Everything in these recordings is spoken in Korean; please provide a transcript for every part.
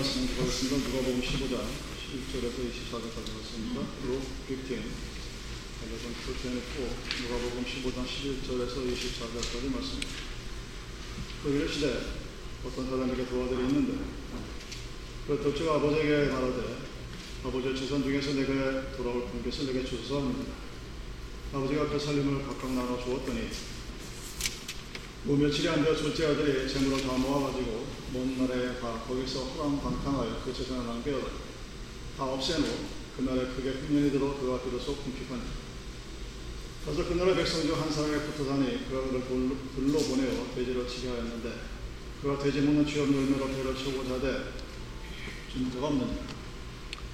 말씀 공부하겠습니다. 누가복음 15장 11절에서 24절까지 말씀입니다. 로 15. 갤레전 14고 누가복음 15장 11절에서 24절까지 말씀입니다. 그 이르시되 어떤 사람에게 도와들이 있는데 그 독주가 아버지에게 말하되 아버지의 재산 중에서 내게 돌아올 분께서 내게 주소서 합니다. 아버지가 그 살림을 각각 나눠 주었더니 뭐 며칠이 안 되어 둘째 아들이 재물을 다 모아가지고 먼 나라에 가 거기서 호랑방탕하여 그 재산을 낭비하다 다 없애놓고 그날에 크게 흉년이 들어 그가 비로소 궁핍하니 그래서 그 나라 백성 중 한 사람에 붙어다니 그가 그를 돌로, 불로 보내어 돼지를 치게 하였는데 그가 돼지 먹는 취업 열매로 배를 채우고자 하되 준자가 없느냐?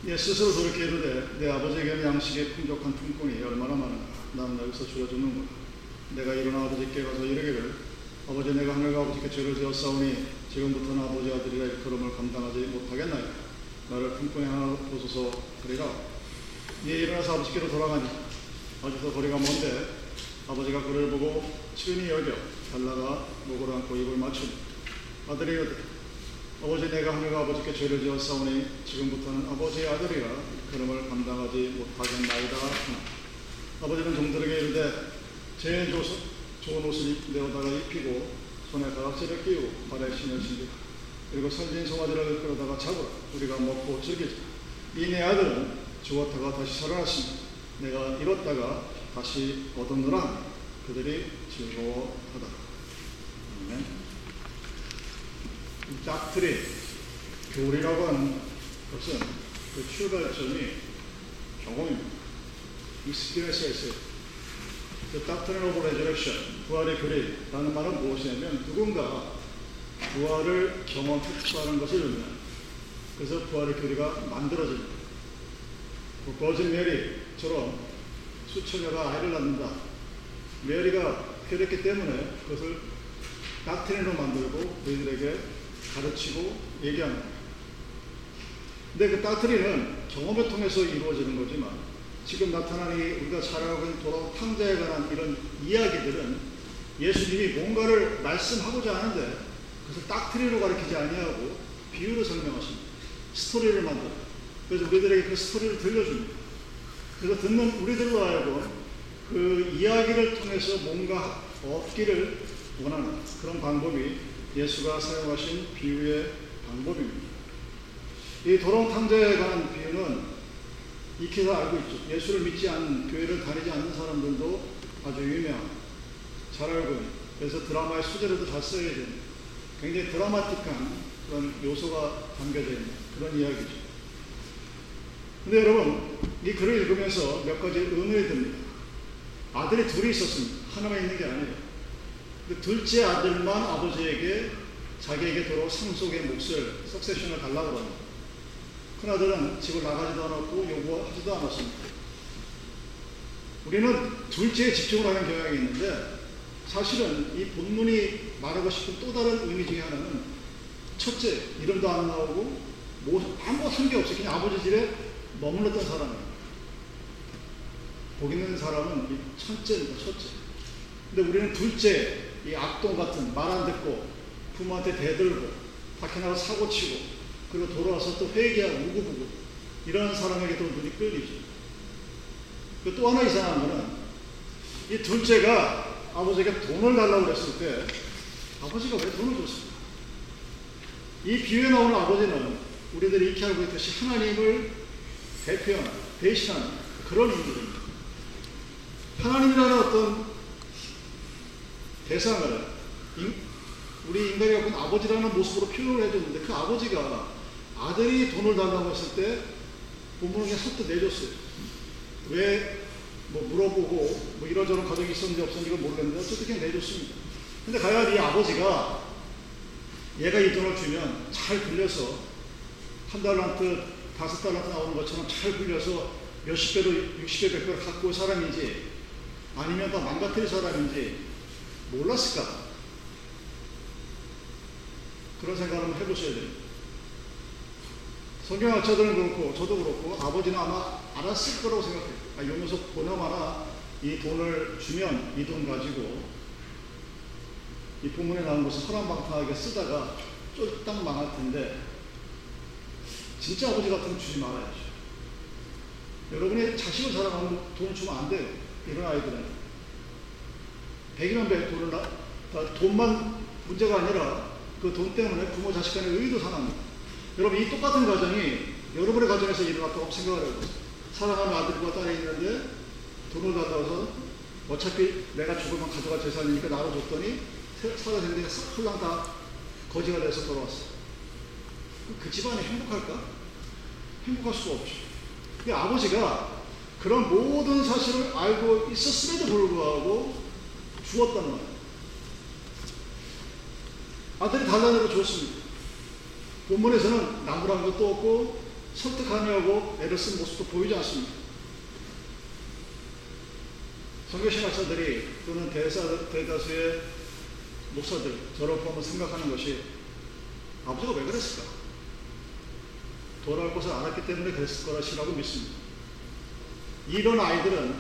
예 스스로 돌이켜 이르되 내 아버지에게는 양식의 풍족한 품꾼이 얼마나 많은가? 나는 여기서 줄여주는구나 내가 일어나 아버지께 가서 이르기를 아버지 내가 하늘과 아버지께 죄를 지었사오니 지금부터는 아버지 아들이라 일컬음을 감당하지 못하겠나요 나를 품꾼이 하나 보소서 그리라. 이에 일어나서 아버지께로 돌아가니. 아직도 거리가 먼데 아버지가 그를 보고 친히 여겨 달라가 목을 안고 입을 맞추니 아들이 이르되 아버지 내가 하늘과 아버지께 죄를 지었사오니 지금부터는 아버지의 아들이라 그름을 감당하지 못하겠나이다. 아버지는 종들에게 이르되 제일 좋은 옷을 내어다가 입히고 손에 가락지를 끼우고 발에 신을 신기라 그리고 살진 송아지를 끌어다가 잡으라 우리가 먹고 즐기자. 이내 아들은 죽었다가 다시 살아났으니 내가 잃었다가 다시 얻었노라. 그들이 즐거워하다. 아멘. 이 닥트린 교리라고 하는 것은 그 출발점이 경험입니다. experience에서 The Doctrine 부활의 교리라는 말은 무엇이냐면 누군가 부활을 경험했다는 것을 의미합니다. 그래서 부활의 교리가 만들어집니다. 그 Virgin Mary처럼 숫처녀가 아이를 낳는다. 메리가 그랬기 때문에 그것을 닥트린으로 만들고 너희들에게 가르치고 거예요. 근데 그 닥트린은 경험을 통해서 이루어지는 거지만 지금 나타나니 우리가 잘 알고 있는 돌아온 탕자에 관한 이런 이야기들은 예수님이 뭔가를 말씀하고자 하는데 그것을 닥트리로 가르치지 아니하고 비유로 설명하십니다. 스토리를 만들어. 그래서 우리들에게 그 스토리를 들려줍니다. 그래서 듣는 우리들로 하여금 그 이야기를 통해서 뭔가 얻기를 원하는 그런 방법이 예수가 사용하신 비유의 방법입니다. 이 돌아온 탕자에 관한 비유는 익히 다 알고 있죠. 예수를 믿지 않는, 교회를 다니지 않는 사람들도 아주 유명한, 잘 알고 그래서 드라마의 소재로도 잘 써야 되는, 굉장히 드라마틱한 그런 요소가 담겨져 있는 그런 이야기죠. 근데 여러분, 이 글을 읽으면서 몇 가지 의문이 듭니다. 아들이 둘이 있었습니다. 하나만 있는 게 아니에요. 근데 둘째 아들만 아버지에게 자기에게 돌아온 상속의 몫을, 석세션을 달라고 합니다. 큰아들은 집을 나가지도 않았고 요구하지도 않았습니다. 우리는 둘째에 집중을 하는 경향이 있는데 사실은 이 본문이 말하고 싶은 또 다른 의미 중에 하나는 첫째, 이름도 안 나오고 뭐, 아무것도 한게 없어요. 그냥 아버지 집에 머물렀던 사람이에요. 거기 있는 사람은 이 첫째입니다. 첫째. 근데 우리는 둘째, 이 악동 같은 말 안 듣고 부모한테 대들고 밖에 나가 사고 치고 그리고 돌아와서 또 회개하고 우구부구 이런 사람에게도 눈이 끌리죠. 또 하나 이상한 거는 이 둘째가 아버지에게 돈을 달라고 그랬을 때 아버지가 왜 돈을 줬을까? 이 비유에 나오는 아버지는 우리들이 익히 알고 있듯이 하나님을 대표하는, 대신하는 그런 인물입니다. 하나님이라는 어떤 대상을 우리 인간이 갖고 있는 아버지라는 모습으로 표현을 해줬는데 그 아버지가 아들이 돈을 달라고 했을 때 그냥 선뜻 내줬어요. 왜 뭐 물어보고 뭐 이런저런 가정이 있었는지 없었는지 모르겠는데 어쨌든 그냥 내줬습니다. 근데 과연 이 아버지가 얘가 이 돈을 주면 잘 빌려서 한 달란트, 다섯 달란트 나오는 것처럼 잘 빌려서 몇십 배로, 육십 배, 백 배를 갖고 올 사람인지 아니면 더 망가뜨릴 사람인지 몰랐을까? 그런 생각을 한번 해보셔야 됩니다. 성경학자들은 그렇고 저도 그렇고 아버지는 아마 알았을 거라고 생각해요. 아, 요 녀석 보나마나 이 돈을 주면 이 돈 가지고 이 부문에 나온 것을 허랑방탕하게 쓰다가 쫄딱 망할 텐데 진짜 아버지 같으면 주지 말아야죠. 여러분의 자식을 사랑하면 돈을 주면 안 돼요. 이런 아이들은. 백이면 백 돈을 나, 다 돈만 문제가 아니라 그 돈 때문에 부모 자식 간의 의도 상합니다. 여러분 이 똑같은 가정이 여러분의 가정에서 일어났다고 생각을 해보세요. 사랑하는 아들과 딸이 있는데 돈을 받아서 어차피 내가 죽으면 가져갈 재산이니까 나로 줬더니 살아생전에 홀랑 다 거지가 돼서 돌아왔어. 그 집안이 행복할까? 행복할 수가 없죠. 근데 아버지가 그런 모든 사실을 알고 있었음에도 불구하고 죽었단 말이에요. 아들이 달라내고 줬습니다. 본문에서는 나무란 것도 없고 설득하려고 애를 쓴 모습도 보이지 않습니다. 성교신학자들이 또는 대사, 대다수의 목사들, 저를 보면 생각하는 것이 아버지가 왜 그랬을까? 돌아올 것을 알았기 때문에 그랬을 거라시라고 믿습니다. 이런 아이들은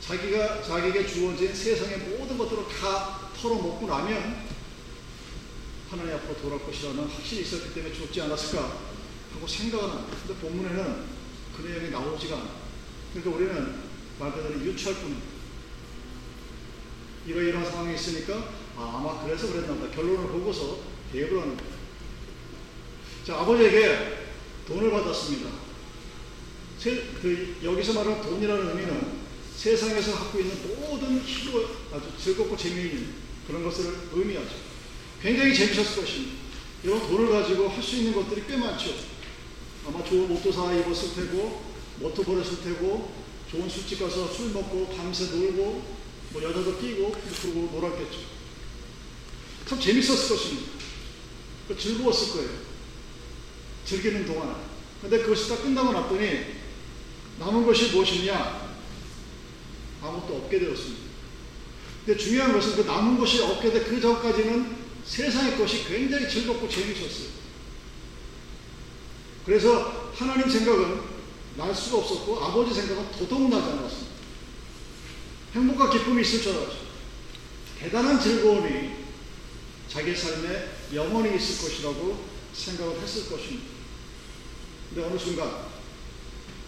자기가, 자기에게 주어진 세상의 모든 것들을 다 털어먹고 나면 하나님 앞으로 돌아올 것이라는 확신이 있었기 때문에 죽지 않았을까 하고 생각은 합니다. 근데 본문에는 그 내용이 나오지가 않아요. 그러니까 우리는 말 그대로 유추할 뿐입니다. 이러이러한 상황이 있으니까 아, 아마 그래서 그랬나 보다. 결론을 보고서 대입을 하는 거예요. 자, 아버지에게 돈을 받았습니다. 세, 그, 여기서 말하는 돈이라는 의미는 세상에서 갖고 있는 모든 희로 아주 즐겁고 재미있는 그런 것을 의미하죠. 굉장히 재밌었을 것입니다. 이런 돈을 가지고 할 수 있는 것들이 꽤 많죠. 아마 좋은 옷도 사 입었을 테고, 모터볼했을 테고, 좋은 술집 가서 술 먹고 밤새 놀고, 뭐 여자도 끼고, 그러고 놀았겠죠. 참 재밌었을 것입니다. 즐거웠을 거예요. 즐기는 동안. 근데 그것이 다 끝나고 났더니 남은 것이 무엇이냐? 아무것도 없게 되었습니다. 근데 중요한 것은 그 남은 것이 없게 돼 그 전까지는 세상의 것이 굉장히 즐겁고 재미있었어요. 그래서 하나님 생각은 날 수가 없었고 아버지 생각은 더더욱 나지 않았습니다. 행복과 기쁨이 있을 줄 알았죠. 대단한 즐거움이 자기 삶에 영원히 있을 것이라고 생각을 했을 것입니다. 근데 어느 순간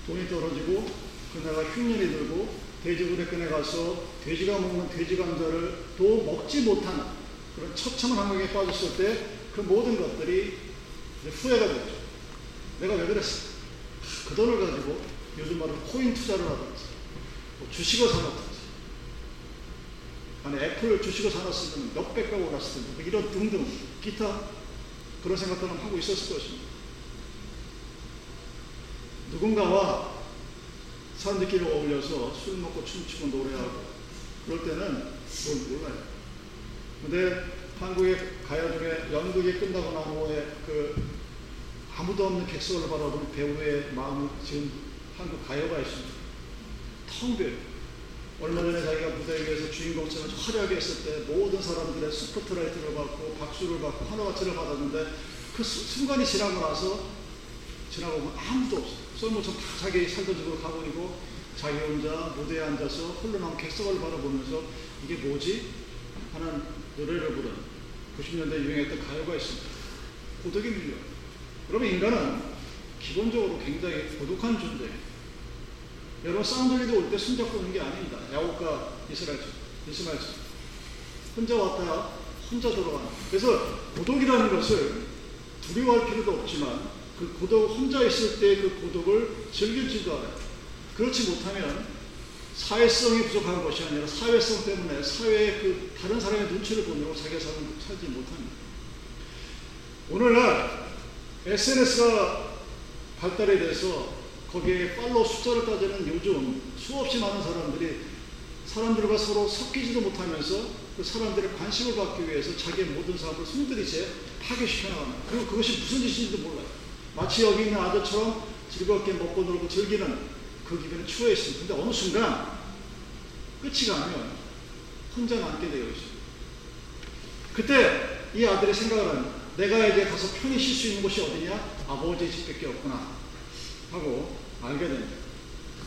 돈이 떨어지고 그네가 흉년이 들고 돼지굴에 가서 돼지가 먹는 돼지 감자를 또 먹지 못하는 그런 처참한 환경에 빠졌을 때 그 모든 것들이 후회가 됐죠. 내가 왜 그랬을까? 그 돈을 가지고 요즘 말로 코인 투자를 하든지 뭐 주식을 사놓든지 아니 애플 주식을 사놨으면 몇백가 올랐을 텐데 뭐 이런 등등 기타 그런 생각들은 하고 있었을 것입니다. 누군가와 사람들끼리 어울려서 술 먹고 춤추고 노래하고 그럴 때는 뭘 몰라요. 근데 한국의 가요 중에 연극이 끝나고 난 후에 그 아무도 없는 객석을 바라보는 배우의 마음을 지금 한국 가요가 있습니다. 텅 비어요. 얼마 전에 자기가 무대 위에서 주인공처럼 화려하게 했을 때 모든 사람들의 스포트라이트를 받고 박수를 받고 환호가치를 받았는데 그 순간이 지나고 나서 지나고 보면 아무도 없어요. 썰모처럼 다 자기 살던 집으로 가버리고 자기 혼자 무대에 앉아서 홀로 남은 객석을 바라보면서 이게 뭐지? 하는 노래를 부르는 90년대 유행했던 가요가 있습니다. 고독의 밀려. 그러면 인간은 기본적으로 굉장히 고독한 존재예요. 여러분 쌍둥이도 올 때 손잡고 오는 게 아닙니다. 야곱과 이스라엘처럼. 이스마엘처럼. 혼자 왔다 혼자 돌아가는. 그래서 고독이라는 것을 두려워할 필요도 없지만 그 고독 혼자 있을 때 그 고독을 즐길 줄도 알아요. 그렇지 못하면 사회성이 부족한 것이 아니라 사회성 때문에 사회의 그 다른 사람의 눈치를 보느라고 자기가 삶을 살지 못합니다. 오늘날 SNS가 발달이 돼서 거기에 팔로우 숫자를 따지는 요즘 수없이 많은 사람들이 사람들과 서로 섞이지도 못하면서 그 사람들의 관심을 받기 위해서 자기의 모든 삶을 숨들이채 파괴시켜 나갑니다. 그리고 그것이 무슨 짓인지도 몰라요. 마치 여기 있는 아들처럼 즐겁게 먹고 놀고 즐기는 그 기분에 추해 있습니다. 근데 어느 순간 끝이 가면 혼자 남게 되어 있습니다. 그때 이 아들의 생각을 합니다. 내가 이제 가서 편히 쉴 수 있는 곳이 어디냐? 아버지 집밖에 없구나. 하고 알게 됩니다.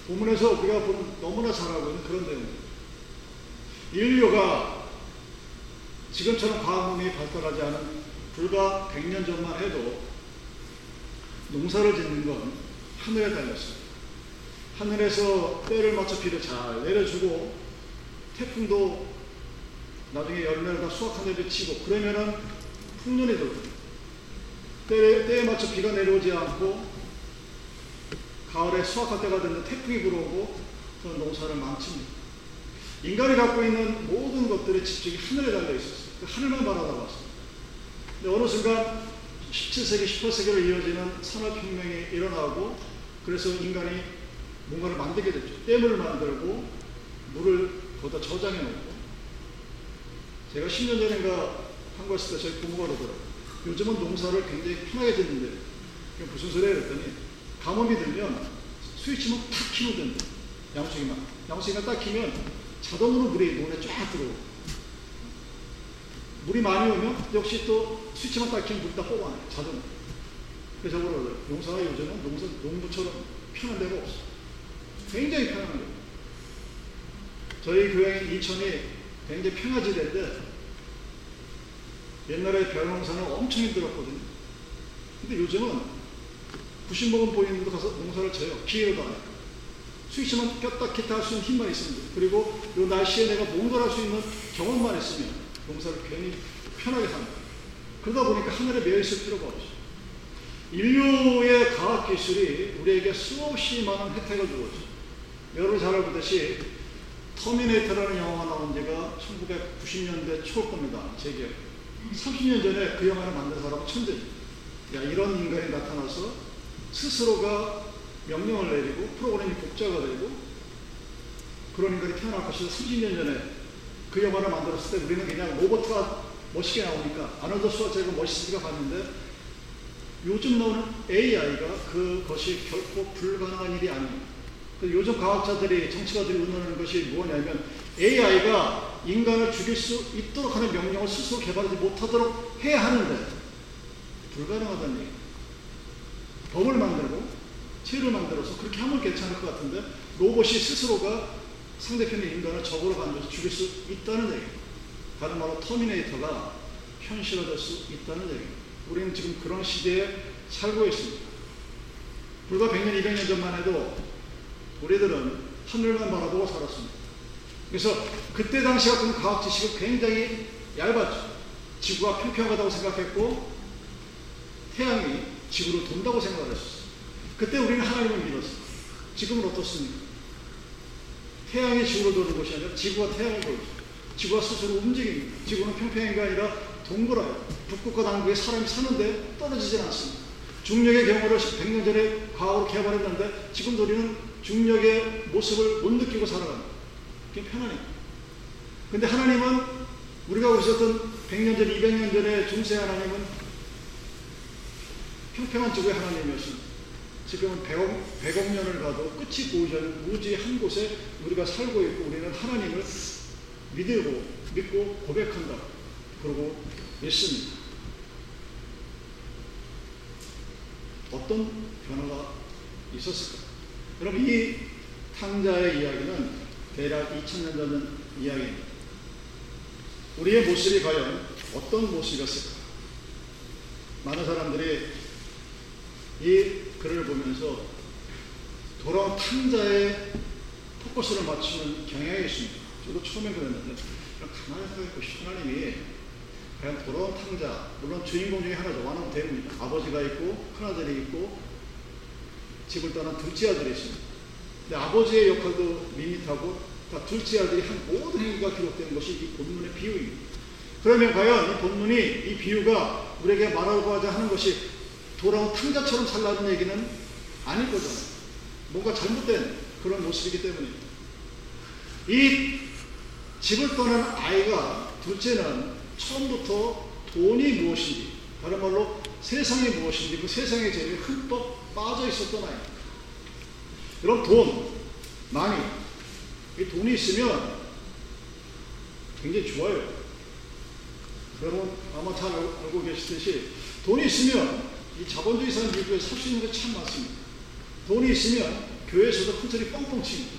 본문에서 우리가 보면 너무나 잘 알고 있는 그런 내용입니다. 인류가 지금처럼 과학문명이 발달하지 않은 불과 100년 전만 해도 농사를 짓는 건 하늘에 달렸어요. 하늘에서 때를 맞춰 비를 잘 내려주고 태풍도 나중에 열매를 다 수확한 데 비치고 그러면은 들고 때에, 때에 맞춰 비가 내려오지 않고 가을에 수확할 때가 되는 태풍이 불어오고 그 농사를 망칩니다. 인간이 갖고 있는 모든 것들의 집중이 하늘에 달려 있었어요. 그 하늘만 바라다 봤어요. 근데 어느 순간 17세기, 18세기로 이어지는 산업혁명이 일어나고 그래서 인간이 뭔가를 만들게 됐죠. 댐을 만들고 물을 거기다 저장해 놓고 제가 10년 전인가 왔을 때 저희 부모가 그러더라고요. 요즘은 농사를 굉장히 편하게 짓는데 무슨 소리야 그랬더니 감염이 들면 스위치만 탁 키면 된다. 양수기만. 양수기만 딱 키면 자동으로 물이 논에 쫙 들어오고 물이 많이 오면 역시 또 스위치만 딱 키면 물이 다 뽑아내요. 자동으로. 그래서 그러더라고요. 농사가 요즘은 농사, 농부처럼 편한 데가 없어. 굉장히 편한 거예요. 저희 교회인 이천이 굉장히 평화지대인데 옛날에 벼농사는 엄청 힘들었거든요. 근데 요즘은 90먹은 보이는데 가서 농사를 져요. 기회로 다 스위치만 꼈다 켰다 할 수 있는 힘만 있으면 돼. 그리고 이 날씨에 내가 뭔가를 할수 있는 경험만 있으면 농사를 굉장히 편하게 산다. 그러다 보니까 하늘에 매여 있을 필요가 없어. 인류의 과학 기술이 우리에게 수없이 많은 혜택을 주고 있어. 여러분 잘 알고 계듯이 터미네이터라는 영화가 나온 지가 1990년대 초일 겁니다. 제 기억에. 30년 전에 그 영화를 만든 사람은. 야, 이런 인간이 나타나서 스스로가 명령을 내리고 프로그램이 복제가 되고 그런 인간이 태어날 것이다. 30년 전에 그 영화를 만들었을 때 우리는 그냥 로봇가 멋있게 나오니까 아놀드 수와제가 멋있으니까 봤는데 요즘 나오는 AI가 그것이 결코 불가능한 일이 아니에요. 요즘 과학자들이 정치가들이 의논하는 것이 뭐냐면 AI가 인간을 죽일 수 있도록 하는 명령을 스스로 개발하지 못하도록 해야 하는데 불가능하다는 얘기. 법을 만들고 체를 만들어서 그렇게 하면 괜찮을 것 같은데 로봇이 스스로가 상대편의 인간을 적으로 만들어서 죽일 수 있다는 얘기. 다른 말로 터미네이터가 현실화될 수 있다는 얘기. 우리는 지금 그런 시대에 살고 있습니다. 불과 100년, 200년 전만 해도 우리들은 하늘만 바라보고 살았습니다. 그래서 그때 당시 같은 과학 지식은 굉장히 얇았죠. 지구가 평평하다고 생각했고 태양이 지구를 돈다고 생각을 했었어요. 그때 우리는 하나님을 믿었어요. 지금은 어떻습니까? 태양이 지구를 도는 것이 아니라 지구가 태양을 돌죠. 지구가 스스로 움직입니다. 지구는 평평한 게 아니라 동그라요. 북극과 남극에 사람이 사는데 떨어지진 않습니다. 중력의 경우를 100년 전에 과학으로 개발했는데 지금 우리는 중력의 모습을 못 느끼고 살아갑니다. 그게 편하니까. 근데 하나님은 우리가 보셨던 100년 전, 200년 전에 중세 하나님은 평평한 지구의 하나님이었습니다. 지금은 100억, 100억 년을 가도 끝이 보이지 않는 우주의 한 곳에 우리가 살고 있고 우리는 하나님을 믿고, 믿고 고백한다. 그러고 있습니다. 어떤 변화가 있었을까? 여러분, 이 탕자의 이야기는 대략 2000년 전 이야기입니다. 우리의 모습이 과연 어떤 모습이었을까? 많은 사람들이 이 글을 보면서 돌아온 탕자의 포커스를 맞추는 경향이 있습니다. 저도 처음에 그랬는데, 가만히 생각해보시오. 하나님이 과연 돌아온 탕자, 물론 주인공 중에 하나죠. 완은 대부입니다. 아버지가 있고, 큰아들이 있고, 집을 떠난 둘째 아들이 있습니다. 근데 아버지의 역할도 밋밋하고, 둘째 아들이 한 모든 행위가 기록된 것이 이 본문의 비유입니다. 그러면 과연 이 본문이 이 비유가 우리에게 말하고자 하는 것이 돌아온 탕자처럼 살라는 얘기는 아닐 거잖아요. 뭔가 잘못된 그런 모습이기 때문입니다. 이 집을 떠난 아이가 둘째는 처음부터 돈이 무엇인지, 다른 말로 세상이 무엇인지, 그 세상의 재미에 흠뻑 빠져 있었던 아이입니다. 여러분, 돈, 많이, 이 돈이 있으면 굉장히 좋아요. 여러분 아마 잘 알고 계시듯이 돈이 있으면 이 자본주의 사회 미국에 살수 있는 게 참 많습니다. 돈이 있으면 교회에서도 큰 소리 뻥뻥 칩니다.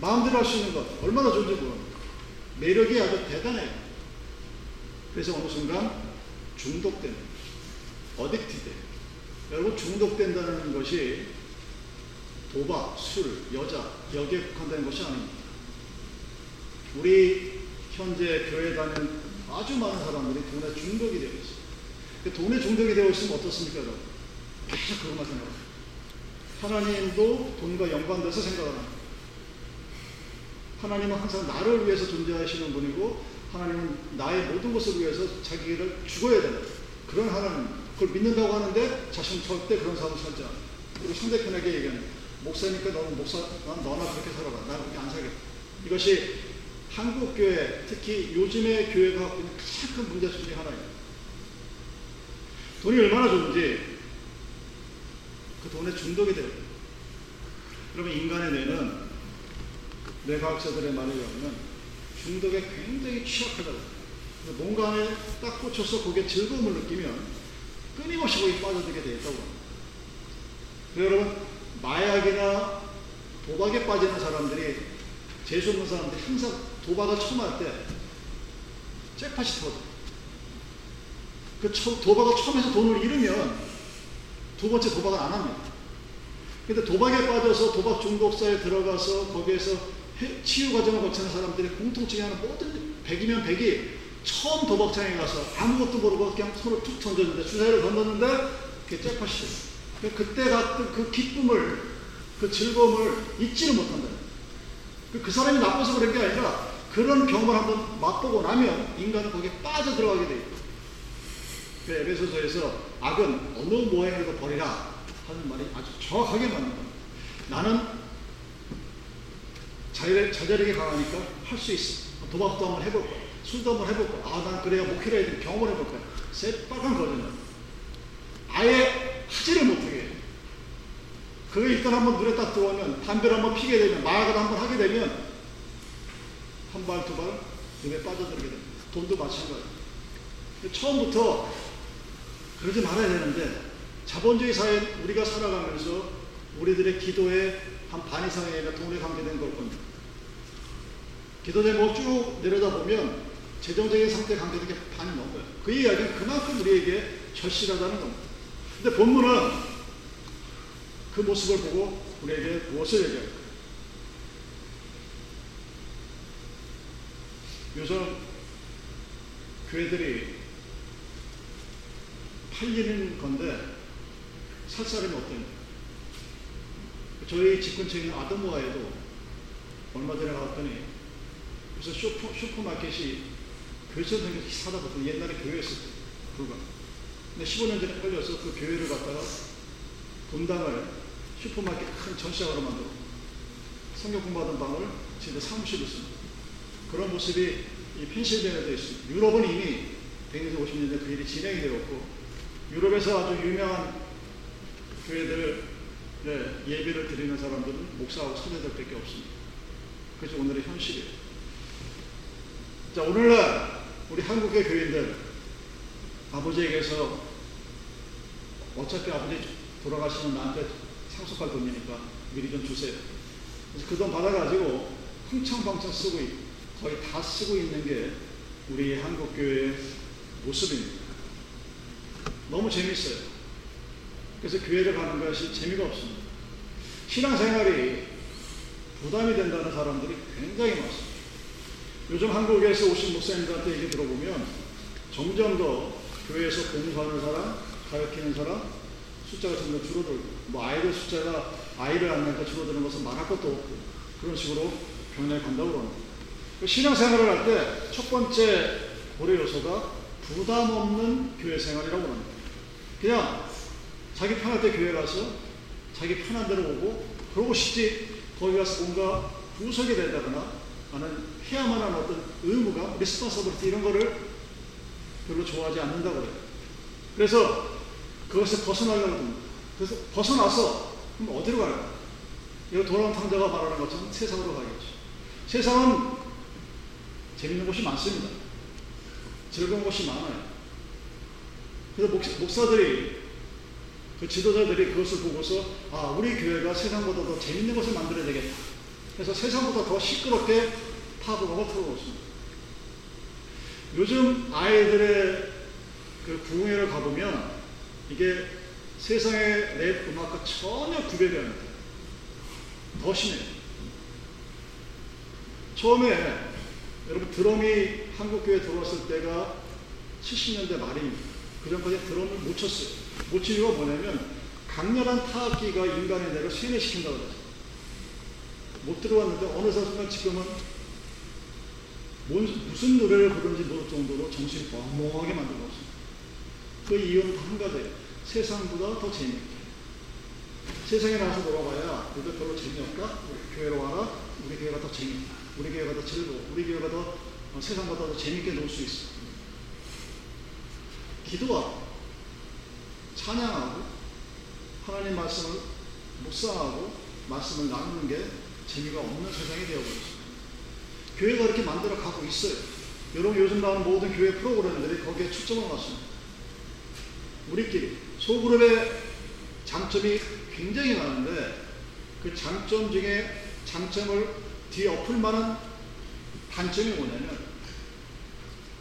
마음대로 할 수 있는 것 얼마나 좋은지 모릅니다. 매력이 아주 대단해요. 그래서 어느 순간 중독됩니다. 어딕티드 여러분 중독된다는 것이 도박, 술, 여자 여기에 국한되는 것이 아닙니다. 우리 현재 교회 다니는 아주 많은 사람들이 돈에 중독이 되어 있어요. 그 돈에 중독이 되어 있으면 어떻습니까, 여러분? 계속 그것만 생각해요. 하나님도 돈과 연관돼서 생각을 합니다. 하나님은 항상 나를 위해서 존재하시는 분이고 하나님은 나의 모든 것을 위해서 자기를 죽어야 된다. 그런 하나님, 그걸 믿는다고 하는데 자신 절대 그런 삶을 살지 않아. 그리고 상대편에게 얘기하는 목사니까 너는 목사, 난 너나 그렇게 살아라. 나 그렇게 안 살겠다. 이것이 한국 교회, 특히 요즘의 교회가 갖고 있는 가장 큰 문제 중에 하나예요. 돈이 얼마나 좋은지 그 돈에 중독이 돼요. 그러면 인간의 뇌는 뇌과학자들의 말에 의하면 중독에 굉장히 취약하다고. 뭔가 안에 딱 꽂혀서 거기에 즐거움을 느끼면 끊임없이 거기 빠져들게 되어 있다고 합니다. 여러분, 마약이나 도박에 빠지는 사람들이 재수 없는 사람들이 항상 도박을 처음 할 때 잭팟이 터져. 그 도박을 처음 해서 돈을 잃으면 두 번째 도박을 안 합니다. 근데 도박에 빠져서 도박 중독사에 들어가서 거기에서 치유 과정을 거치는 사람들이 공통점이 하는 모든 100이면 100이 처음 도박장에 가서 아무것도 모르고 그냥 손을 툭 던졌는데 주사위를 던졌는데 그게 잭팟이 됐어요. 그때 같은 그 기쁨을 그 즐거움을 잊지를 못한다. 그 사람이 나빠서 그런 게 아니라 그런 경험을 한번 맛보고 나면 인간은 거기에 빠져들어가게 돼요. 그 에베소서에서 악은 어느 모양이라도 버리라 하는 말이 아주 정확하게 맞는 겁니다. 나는 자잘하게 강하니까 할 수 있어. 도박도 한번 해볼 거야. 술도 한번 해볼 거야. 아, 난 그래야 목회를 해야 돼. 경험을 해볼 거야. 새빨간 거리는. 아예 하지를 못하게 해. 그게 일단 한번 눈에 딱 들어오면, 담배를 한번 피게 되면, 마약을 한번 하게 되면, 한 발, 두 발, 눈에 빠져들게 됩니다. 돈도 마찬가지. 처음부터 그러지 말아야 되는데, 자본주의 사회 우리가 살아가면서 우리들의 기도에 한반 이상의 돈에 관계된 걸 겁니다. 기도 제목 쭉 내려다 보면 재정적인 상태 관계된 게 반이 넘어요. 그 이야기는 그만큼 우리에게 절실하다는 겁니다. 근데 본문은 그 모습을 보고 우리에게 무엇을 얘기할까요? 요즘 교회들이 팔리는 건데 살 사람이 없답니다. 저희 집 근처에 있는 아동모아에도 얼마 전에 가봤더니 그래서 슈퍼, 슈퍼마켓이 교회에서 사다 보던 옛날에 교회였을 때 불과. 근데 15년 전에 걸려서 그 교회를 갖다가 분당을 슈퍼마켓 큰 전시장으로 만들어 성경 공부하던 방을 진짜 사무실로 씁니다. 그런 모습이 이 펜실베니아에 있습니다. 유럽은 이미 100에서 50년 전에 그 일이 진행이 되었고 유럽에서 아주 유명한 교회들 네, 예배를 드리는 사람들은 목사하고 선배들밖에 없습니다. 그래서 오늘의 현실이에요. 자, 오늘날 우리 한국의 교인들 아버지에게서 어차피 아버지 돌아가시면 나한테 상속할 돈이니까 미리 좀 주세요. 그래서 그 돈 받아가지고 흥청방청 쓰고 있고 거의 다 쓰고 있는 게 우리 한국 교회의 모습입니다. 너무 재밌어요. 그래서 교회를 가는 것이 재미가 없습니다. 신앙생활이 부담이 된다는 사람들이 굉장히 많습니다. 요즘 한국에서 오신 목사님들한테 얘기 들어보면 점점 더 교회에서 공부하는 사람, 가르치는 사람 숫자가 점점 줄어들고 뭐 아이들 숫자가 아이를 안 낳고 줄어드는 것은 말할 것도 없고 그런 식으로 변해 간다고 합니다. 그 신앙생활을 할 때 첫 번째 고려 요소가 부담 없는 교회 생활이라고 합니다. 그냥 자기 편할 때 교회 가서 자기 편한 대로 오고 그러고 싶지 거기 가서 뭔가 구석이 된다거나 나는 해야만 하는 어떤 의무가 responsibility 이런 거를 별로 좋아하지 않는다고 그래요. 그래서 그것을 벗어나려고 합니다. 그래서 벗어나서 그럼 어디로 가요? 이거 돌아온 탕자가 말하는 것처럼 세상으로 가겠죠. 세상은 재밌는 곳이 많습니다. 즐거운 곳이 많아요. 그래서 목사들이 그 지도자들이 그것을 보고서 아 우리 교회가 세상보다 더 재밌는 것을 만들어야 되겠다. 그래서 세상보다 더 시끄럽게 팝음악을 틀어놓습니다. 요즘 아이들의 그 부흥회를 가보면 이게 세상의 랩 음악과 전혀 구별이 안 돼요. 더 심해요. 처음에 여러분 드럼이 한국교회에 들어왔을 때가 70년대 말입니다. 그 전까지 드럼을 못 쳤어요. 못 치는 이유가 뭐냐면 강렬한 타악기가 인간의 뇌를 세뇌시킨다고 그랬어요. 못 들어왔는데 어느 순간 지금은 뭔, 무슨 노래를 부르는지 모를 정도로 정신이 멍멍하게 있습니다. 그 이유는 다한 가지예요. 세상보다 더 재미있게. 세상에 나와서 놀아봐야 우리가 별로 재미없다. 교회로 와라. 우리 교회가 더 재미있다. 우리 교회가 더 즐거워. 우리 교회가 더 어, 세상보다 더 재미있게 놀 수 있어. 기도하고 찬양하고 하나님 말씀을 묵상하고 말씀을 나누는 게 재미가 없는 세상이 되어버렸습니다. 교회가 이렇게 만들어 가고 있어요. 여러분 요즘 나오는 모든 교회 프로그램들이 거기에 초점을 맞습니다. 우리끼리 소그룹의 장점이 굉장히 많은데 그 장점 중에 장점을 뒤에 엎을 만한 단점이 뭐냐면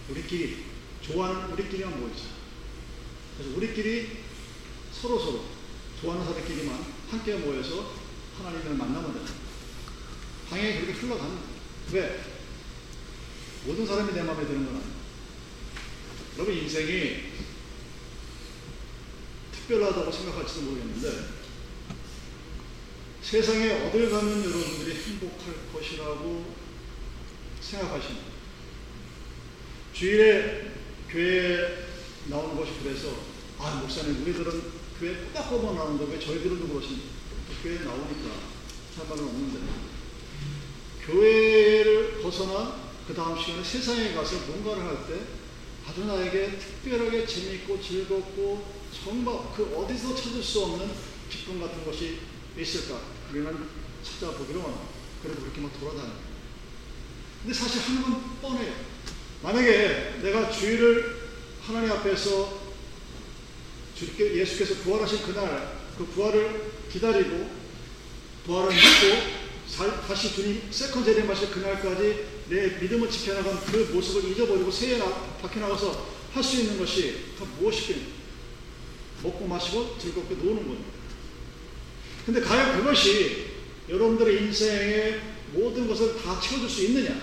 우리끼리 좋아하는 우리끼리만 모이자. 그래서 우리끼리 서로 서로 좋아하는 사람끼리만 함께 모여서 하나님을 만나면 된다. 당연히 그렇게 흘러가는. 왜? 모든 사람이 내 마음에 드는 건 아니에요. 여러분 인생이 특별하다고 생각할지도 모르겠는데 세상에 어딜 가면 여러분들이 행복할 것이라고 생각하십니다. 주일에 교회에 나오는 것이 그래서 아 목사님 우리들은 교회 꼬박꼬박 나오는데 왜 저희들은 그러십니까? 교회에 나오니까 할 말은 없는데 교회를 벗어나 그 다음 시간에 세상에 가서 뭔가를 할 때 아주 나에게 특별하게 재미있고 즐겁고 정말 그 어디서 찾을 수 없는 기쁨 같은 것이 있을까? 우리는 찾아보기로 합니다. 그래도 그렇게 막 돌아다녀요. 근데 사실 건 뻔해요. 만약에 내가 주일을 하나님 앞에서 주께 예수께서 부활하신 그날 그 부활을 기다리고 부활을 믿고 다시 주님 second 재림하실 그날까지 내 믿음을 지켜나간 그 모습을 잊어버리고 새해 밖에 나가서 할 수 있는 것이 다 무엇이겠냐 먹고 마시고 즐겁게 노는 겁니다. 근데 과연 그것이 여러분들의 인생의 모든 것을 다 채워줄 수 있느냐?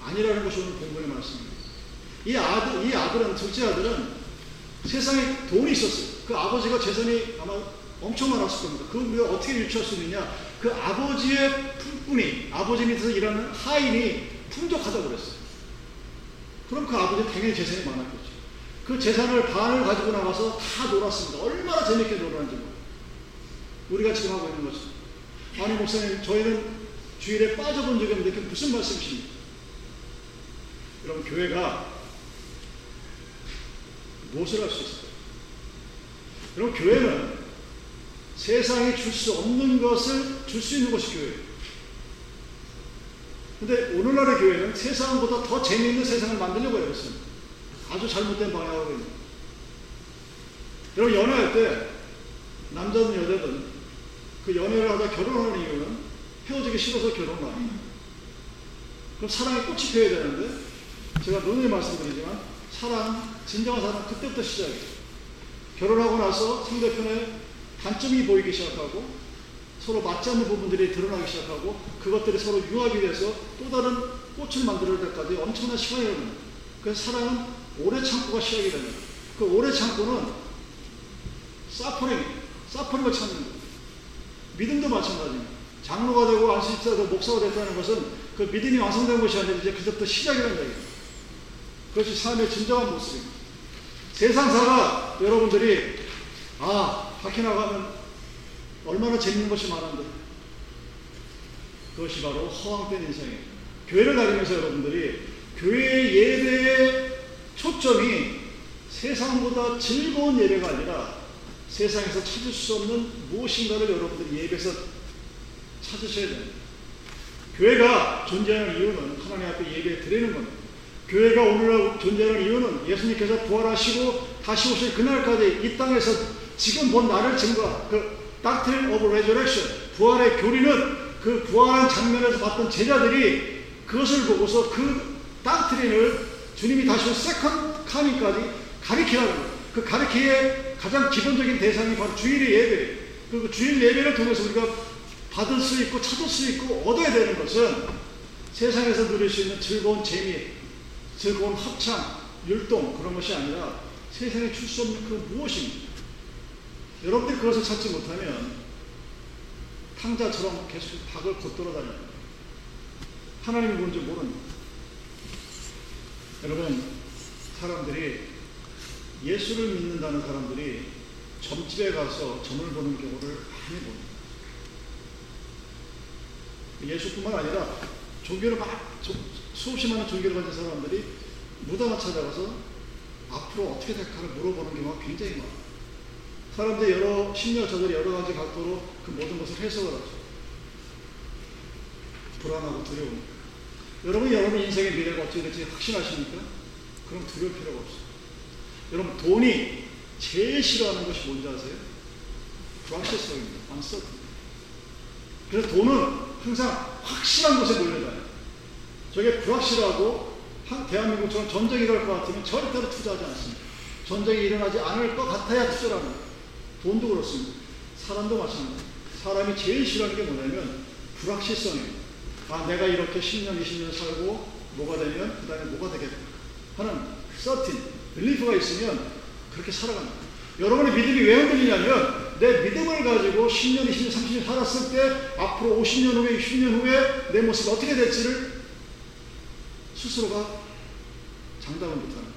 아니라는 것이 오늘 본문의 말씀입니다. 이 아들, 이 아들은, 둘째 아들은 세상에 돈이 있었어요. 그 아버지가 재산이 아마 엄청 많았을 겁니다. 그걸 우리가 어떻게 유추할 수 있느냐? 그 아버지의 품꾼이, 아버지 밑에서 일하는 하인이 풍족하다고 그랬어요. 그럼 그 아버지 당연히 재산이 많았겠죠. 그 재산을 반을 가지고 나가서 다 놀았습니다. 얼마나 재밌게 놀았는지 몰라요. 우리가 지금 하고 있는 것은. 아니, 목사님, 저희는 주일에 빠져본 적이 없는데 그게 무슨 말씀이십니까? 여러분, 교회가 무엇을 할 수 있을까요? 여러분, 교회는 세상이 줄 수 없는 것을 줄 수 있는 것이 교회예요. 근데 오늘날의 교회는 세상보다 더 재미있는 세상을 만들려고 있습니다. 아주 잘못된 방향으로. 여러분, 연애할 때, 남자든 여자든 그 연애를 하다 결혼하는 이유는 헤어지기 싫어서 결혼을 합니다. 그럼 사랑의 꽃이 피어야 되는데, 제가 누누이 말씀드리지만, 사랑, 진정한 사랑, 그때부터 시작이에요. 결혼하고 나서 상대편의 단점이 보이기 시작하고, 서로 맞지 않는 부분들이 드러나기 시작하고, 그것들이 서로 융합이 돼서 또 다른 꽃을 만들 때까지 엄청난 시간이 걸립니다. 그래서 사랑은 오래 참고가 시작이 됩니다. 그 오래 참고는 사퍼링, 사퍼링을 찾는 거예요. 믿음도 마찬가지입니다. 장로가 되고 안수집사 되고 목사가 됐다는 것은 그 믿음이 완성된 것이 아니라 이제 그때부터 시작이라는 얘기예요. 그것이 삶의 진정한 모습입니다. 세상사가 여러분들이 아 밖에 나가면 얼마나 재밌는 것이 많은데 그것이 바로 허황된 인생이에요. 교회를 다니면서 여러분들이 교회 예배의 초점이 세상보다 즐거운 예배가 아니라 세상에서 찾을 수 없는 무엇인가를 여러분들이 예배에서 찾으셔야 됩니다. 교회가 존재하는 이유는 하나님 앞에 예배 드리는 겁니다. 교회가 오늘날 존재하는 이유는 예수님께서 부활하시고 다시 오실 그날까지 이 땅에서 지금 본 나를 증거, 그 Doctrine of Resurrection, 부활의 교리는 그 부활한 장면에서 봤던 제자들이 그것을 보고서 그 doctrine을 주님이 다시 온 second coming까지 가르치라는 거예요. 그 가르침의 가장 기본적인 대상이 바로 주일의 예배. 그리고 주일 예배를 통해서 우리가 받을 수 있고 찾을 수 있고 얻어야 되는 것은 세상에서 누릴 수 있는 즐거운 재미, 즐거운 합창, 율동 그런 것이 아니라 세상에 줄 수 없는 그 무엇입니까? 여러분들이 그것을 찾지 못하면 탕자처럼 계속 박을 걷돌아다녀요. 하나님이 뭔지 모릅니다. 여러분, 사람들이 예수를 믿는다는 사람들이 점집에 가서 점을 보는 경우를 많이 봅니다. 예수뿐만 아니라 종교를 막 수없이 많은 종교를 가진 사람들이 무당을 찾아가서 앞으로 어떻게 될까를 물어보는 경우가 굉장히 많아요. 사람들이 여러 심리학 자들이 여러 가지 각도로 그 모든 것을 해석을 하죠. 불안하고 두려움. 여러분 여러분 인생의 미래가 어떻게 될지 확신하십니까? 그럼 두려울 필요가 없어요. 여러분 돈이 제일 싫어하는 것이 뭔지 아세요? 불확실성입니다. uncertainty. 그래서 돈은 항상 확실한 것에 몰려가요. 저게 불확실하고 대한민국처럼 전쟁이 일어날 것 같으면 절대로 투자하지 않습니다. 전쟁이 일어나지 않을 것 같아야 투자를 합니다. 돈도 그렇습니다. 사람도 마찬가지입니다. 사람이 제일 싫어하는 게 뭐냐면 불확실성이에요. 아, 내가 이렇게 10년, 20년 살고 뭐가 되면 그 다음에 뭐가 되겠다 하는 certain, belief가 있으면 그렇게 살아갑니다. 여러분의 믿음이 왜 흔들리냐면 내 믿음을 가지고 10년, 20년, 30년 살았을 때 앞으로 50년 후에, 60년 후에 내 모습이 어떻게 될지를 스스로가 장담을 못하는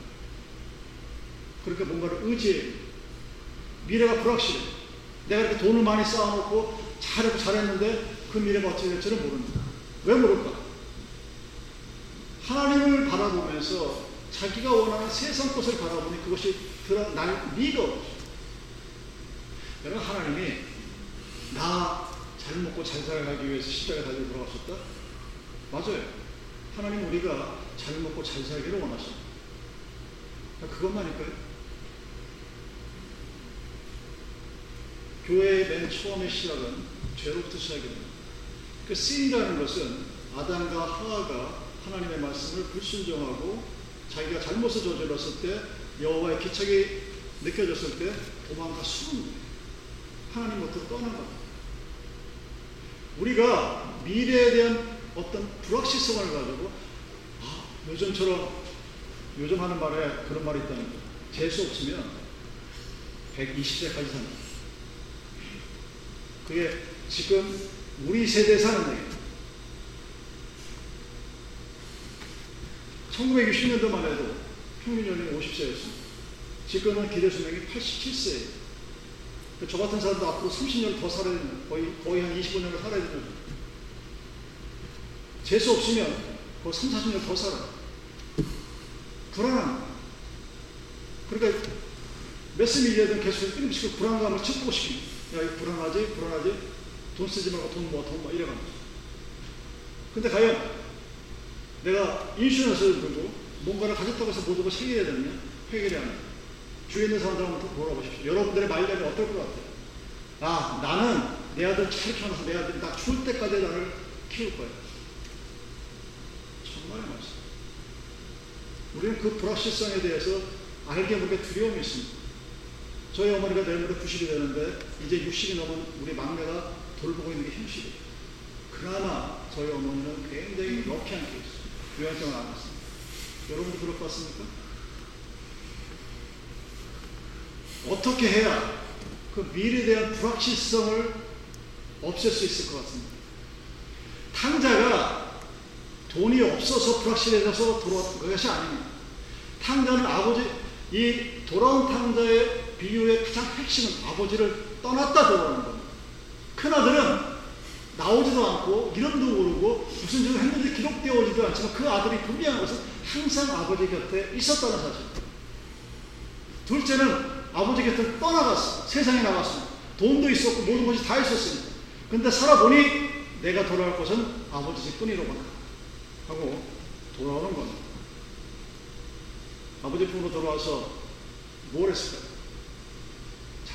그렇게 뭔가를 의지해 미래가 불확실해. 내가 이렇게 돈을 많이 쌓아놓고 잘하고 잘했는데 그 미래가 어떻게 될지는 모릅니다. 왜 모를까? 하나님을 바라보면서 자기가 원하는 세상 것을 바라보니 그것이 드러, 날 믿어. 여러분, 하나님이 나 잘 먹고 잘 살아가기 위해서 십자가에 달려 들어가셨다? 맞아요. 하나님 우리가 잘 먹고 잘 살기를 원하십니다. 그것만일까요? 교회의 맨 처음의 시작은 죄로부터 시작이 됩니다. 그 sin이라는 것은 아담과 하와가 하나님의 말씀을 불순종하고 자기가 잘못을 저질렀을 때 여호와의 기척이 느껴졌을 때 도망가 숨은 거예요. 하나님부터 떠난 겁니다. 우리가 미래에 대한 어떤 불확실성을 가지고 아, 요즘처럼 요즘 하는 말에 그런 말이 있다는 거예요. 재수 없으면 120세까지 산다. 그게 지금 우리 세대 얘기예요. 1960년도만 해도 평균 연령이 50세였습니다. 지금은 기대 수명이 87세예요. 저 같은 사람도 앞으로 30년 더 살아야 되는, 거의, 거의 한 25년을 살아야 되는 재수 없으면 거의 3, 40년 더 살아요. 불안한. 그러니까 매스미디어든 계속 끊임없이 그 불안감을 싶습니다. 야, 이거 불안하지? 불안하지? 돈 쓰지 말고 돈 모아, 돈 모아, 이래가면서. 근데 과연 내가 인슈런스를 들고 뭔가를 가졌다고 해서 걸 해결해야 되느냐? 안 돼. 주위에 있는 사람들 한번 돌아보십시오. 여러분들의 말년이 어떨 것 같아요? 아, 나는 내 아들 잘 키워놔서 내 아들이 나 죽을 때까지 나를 키울 거야. 정말 말씀. 우리는 그 불확실성에 대해서 알게 모르게 두려움이 있습니다. 저희 어머니가 내일 모레 90이 되는데 이제 60이 넘은 우리 막내가 돌보고 있는 게 현실이에요. 그나마 저희 어머니는 굉장히 럭키한 케이스. 요양병을 안 갔습니다. 여러분도 같습니까? 어떻게 해야 그 미래에 대한 불확실성을 없앨 수 있을 것 같습니다. 탕자가 돈이 없어서 불확실해져서 돌아왔던 것이 아닙니다. 탕자는 아버지, 이 돌아온 탕자의 비유의 가장 핵심은 아버지를 떠났다 돌아오는 겁니다. 큰아들은 나오지도 않고 이름도 모르고 무슨 일을 했는지 기록되어 오지도 않지만 그 아들이 분명한 것은 항상 아버지 곁에 있었다는 사실. 둘째는 아버지 곁을 떠나갔어. 세상에 나갔어. 돈도 있었고 모든 것이 다 있었으니까. 근데 살아보니 내가 돌아갈 것은 아버지 집 뿐이로구나 하고 돌아오는 겁니다. 아버지 품으로 돌아와서 뭘 했을까요?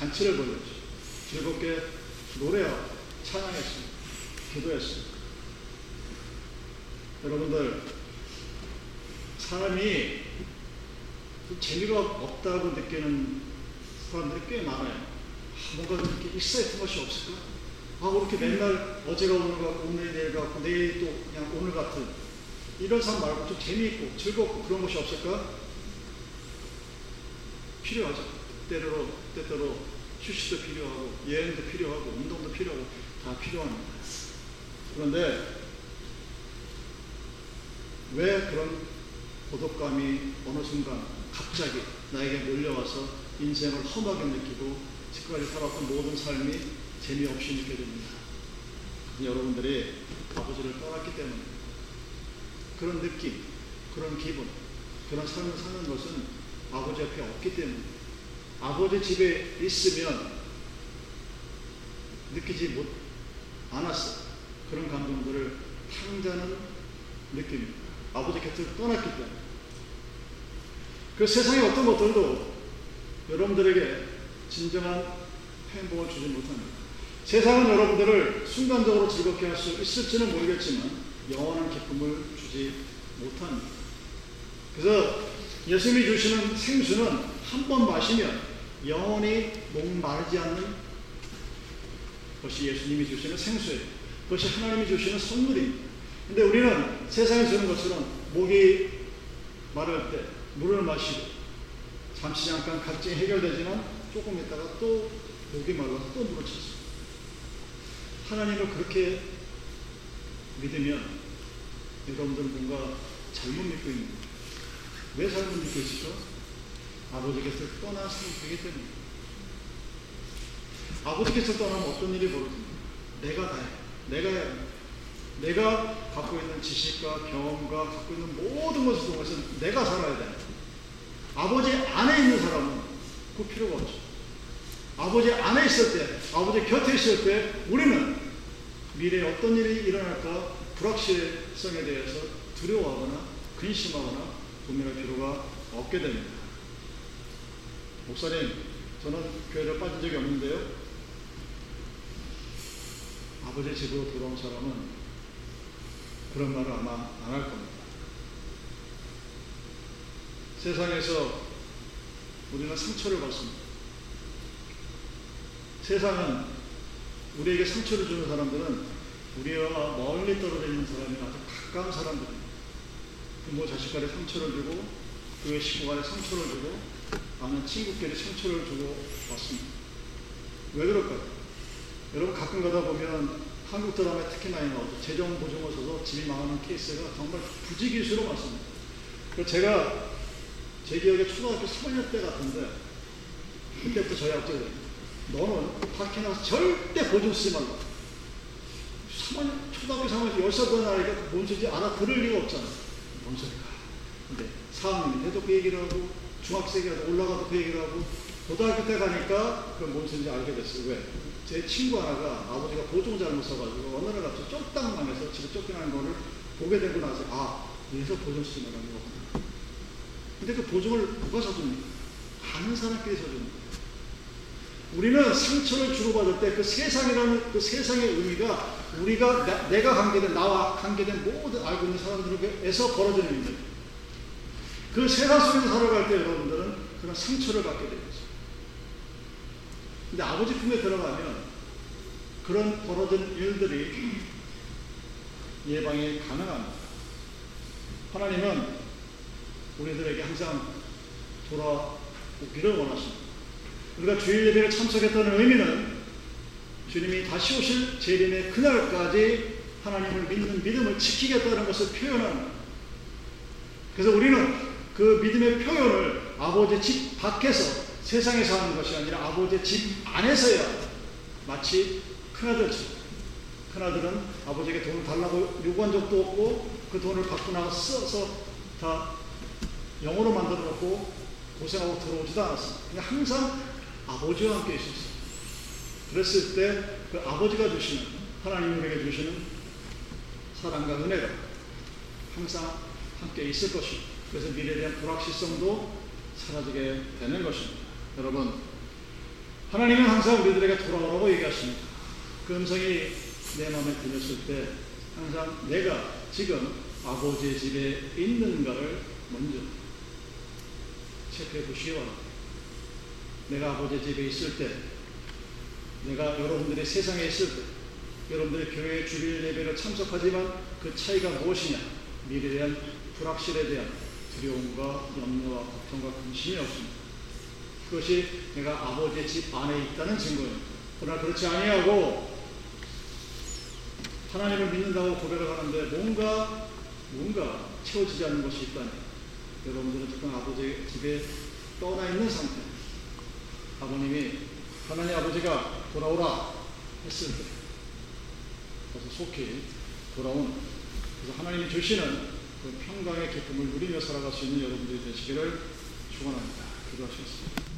잔치를 벌였죠. 즐겁게 노래하고 찬양했습니다. 기도했습니다. 여러분들, 사람이 재미가 없다고 느끼는 사람들이 꽤 많아요. 아, 뭔가 이렇게 익사이트 것이 없을까? 아, 그렇게 맨날 어제가 오늘 같고, 오늘이 내일 같고, 내일 또 그냥 오늘 같은 이런 삶 말고 좀 재미있고 즐겁고 그런 것이 없을까? 필요하죠. 때때로, 때때로 휴식도 필요하고, 여행도 필요하고, 운동도 필요하고, 다 필요합니다. 그런데 왜 그런 고독감이 어느 순간 갑자기 나에게 몰려와서 인생을 험하게 느끼고 지금까지 살았던 모든 삶이 재미없이 느껴 됩니다. 여러분들이 아버지를 떠났기 때문에 그런 느낌, 그런 기분, 그런 삶을 사는 것은 아버지 옆에 없기 때문에 아버지 집에 있으면 느끼지 못 않았어. 그런 감동들을 탕자는 느낌입니다. 아버지 곁을 떠났기 때문에. 그 세상의 어떤 것들도 여러분들에게 진정한 행복을 주지 못합니다. 세상은 여러분들을 순간적으로 즐겁게 할 수 있을지는 모르겠지만 영원한 기쁨을 주지 못합니다. 그래서 예수님이 주시는 생수는 한 번 마시면 영원히 목마르지 않는 것이 예수님이 주시는 생수예요. 그것이 하나님이 주시는 선물입니다. 근데 우리는 세상에 주는 것처럼 목이 마를 때 물을 마시고 잠시 잠깐 갈증이 해결되지만 조금 있다가 또 목이 말라서 또 물을 쳤습니다. 하나님을 그렇게 믿으면 여러분들은 뭔가 잘못 믿고 있는 거예요. 왜 잘못 믿고 있으죠? 아버지께서 떠나서 되기 때문에. 아버지께서 떠나면 어떤 일이 벌어집니까? 내가 다해. 내가 해야 합니다. 내가 갖고 있는 지식과 경험과 갖고 있는 모든 것을 통해서 내가 살아야 돼. 아버지 안에 있는 사람은 그 필요가 없죠. 아버지 안에 있을 때, 아버지 곁에 있을 때 우리는 미래에 어떤 일이 일어날까 불확실성에 대해서 두려워하거나 근심하거나 고민할 필요가 없게 됩니다. 목사님, 저는 교회를 빠진 적이 없는데요. 아버지 집으로 돌아온 사람은 그런 말을 아마 안 할 겁니다. 세상에서 우리는 상처를 받습니다. 세상은 우리에게 상처를 주는 사람들은 우리와 멀리 떨어져 있는 사람이 아주 가까운 사람들입니다. 부모 자식 간에 상처를 주고 그의 식구 간에 상처를 주고 아는 친구끼리 상처를 주고 왔습니다. 왜 그럴까요? 여러분 가끔 가다 보면 한국 드라마에 특히 많이 나오죠. 재정 보증을 써서 집이 망하는 케이스가 정말 부지기수로 많습니다. 제가 제 기억에 초등학교 3학년 때 같은데 그때부터 저희 아버지가 너는 밖에 나가서 절대 보증 쓰지 말라. 3학년, 초등학교 3학년 10살 나이가 뭔 소리인지 알아들을 리가 없잖아. 뭔 소리가. 근데 4학년이 돼도 그 얘기를 하고 중학생이라도 올라가도 그 얘기를 하고 고등학교 때 가니까 그뭔 소리인지 알게 됐어요. 왜? 제 친구 하나가 아버지가 보증 잘못 써가지고 어느 날 갑자기 쫄딱 망해서 집에 쫓겨나는 거를 보게 되고 나서 아, 그래서 보증 쓰지 말라는 거구나. 근데 그 보증을 누가 사줍니까? 아는 사람끼리 사줍니다. 우리는 상처를 주고받을 때 그 세상이라는 그 세상의 의미가 우리가 나, 내가 관계된 나와 관계된 모든 알고 있는 사람들에게서 벌어지는 일입니다. 그 세상 속에서 살아갈 때 여러분들은 그런 상처를 받게 됩니다. 근데 아버지 품에 들어가면 그런 벌어진 일들이 예방이 가능합니다. 하나님은 우리들에게 항상 돌아오기를 원하십니다. 우리가 주일 예배를 참석했다는 의미는 주님이 다시 오실 재림의 그날까지 하나님을 믿는 믿음을 지키겠다는 것을 표현합니다. 그래서 우리는 그 믿음의 표현을 아버지 집 밖에서 세상에서 하는 것이 아니라 아버지의 집 안에서야 마치 큰아들처럼 큰아들은 아버지에게 돈을 달라고 요구한 적도 없고 그 돈을 받고 나서 써서 다 영어로 만들어 놓고 고생하고 들어오지도 않았어. 그냥 항상 아버지와 함께 있었어. 그랬을 때 그 아버지가 주시는 하나님 우리에게 주시는 사랑과 은혜가 항상 함께 있을 것이고 그래서 미래에 대한 불확실성도 사라지게 되는 것입니다. 여러분, 하나님은 항상 우리들에게 돌아오라고 얘기하십니다. 그 음성이 내 마음에 들렸을 때 항상 내가 지금 아버지의 집에 있는가를 먼저 체크해 보시기. 내가 아버지 집에 있을 때, 내가 여러분들이 세상에 있을 때, 여러분들이 교회 주일 예배를 참석하지만 그 차이가 무엇이냐? 미래에 대한 불확실에 대한 두려움과 염려와 걱정과 근심이 없습니다. 그것이 내가 아버지의 집 안에 있다는 증거입니다. 그러나 그렇지 아니하고 하나님을 믿는다고 고백을 하는데 뭔가 뭔가 채워지지 않는 것이 있다니 여러분들은 지금 아버지 집에 떠나 있는 상태. 아버님이 하나님 아버지가 돌아오라 했을 때 그래서 속히 돌아온 그래서 하나님이 주시는 그 평강의 기쁨을 누리며 살아갈 수 있는 여러분들이 되시기를 축원합니다. 기도하시겠습니다.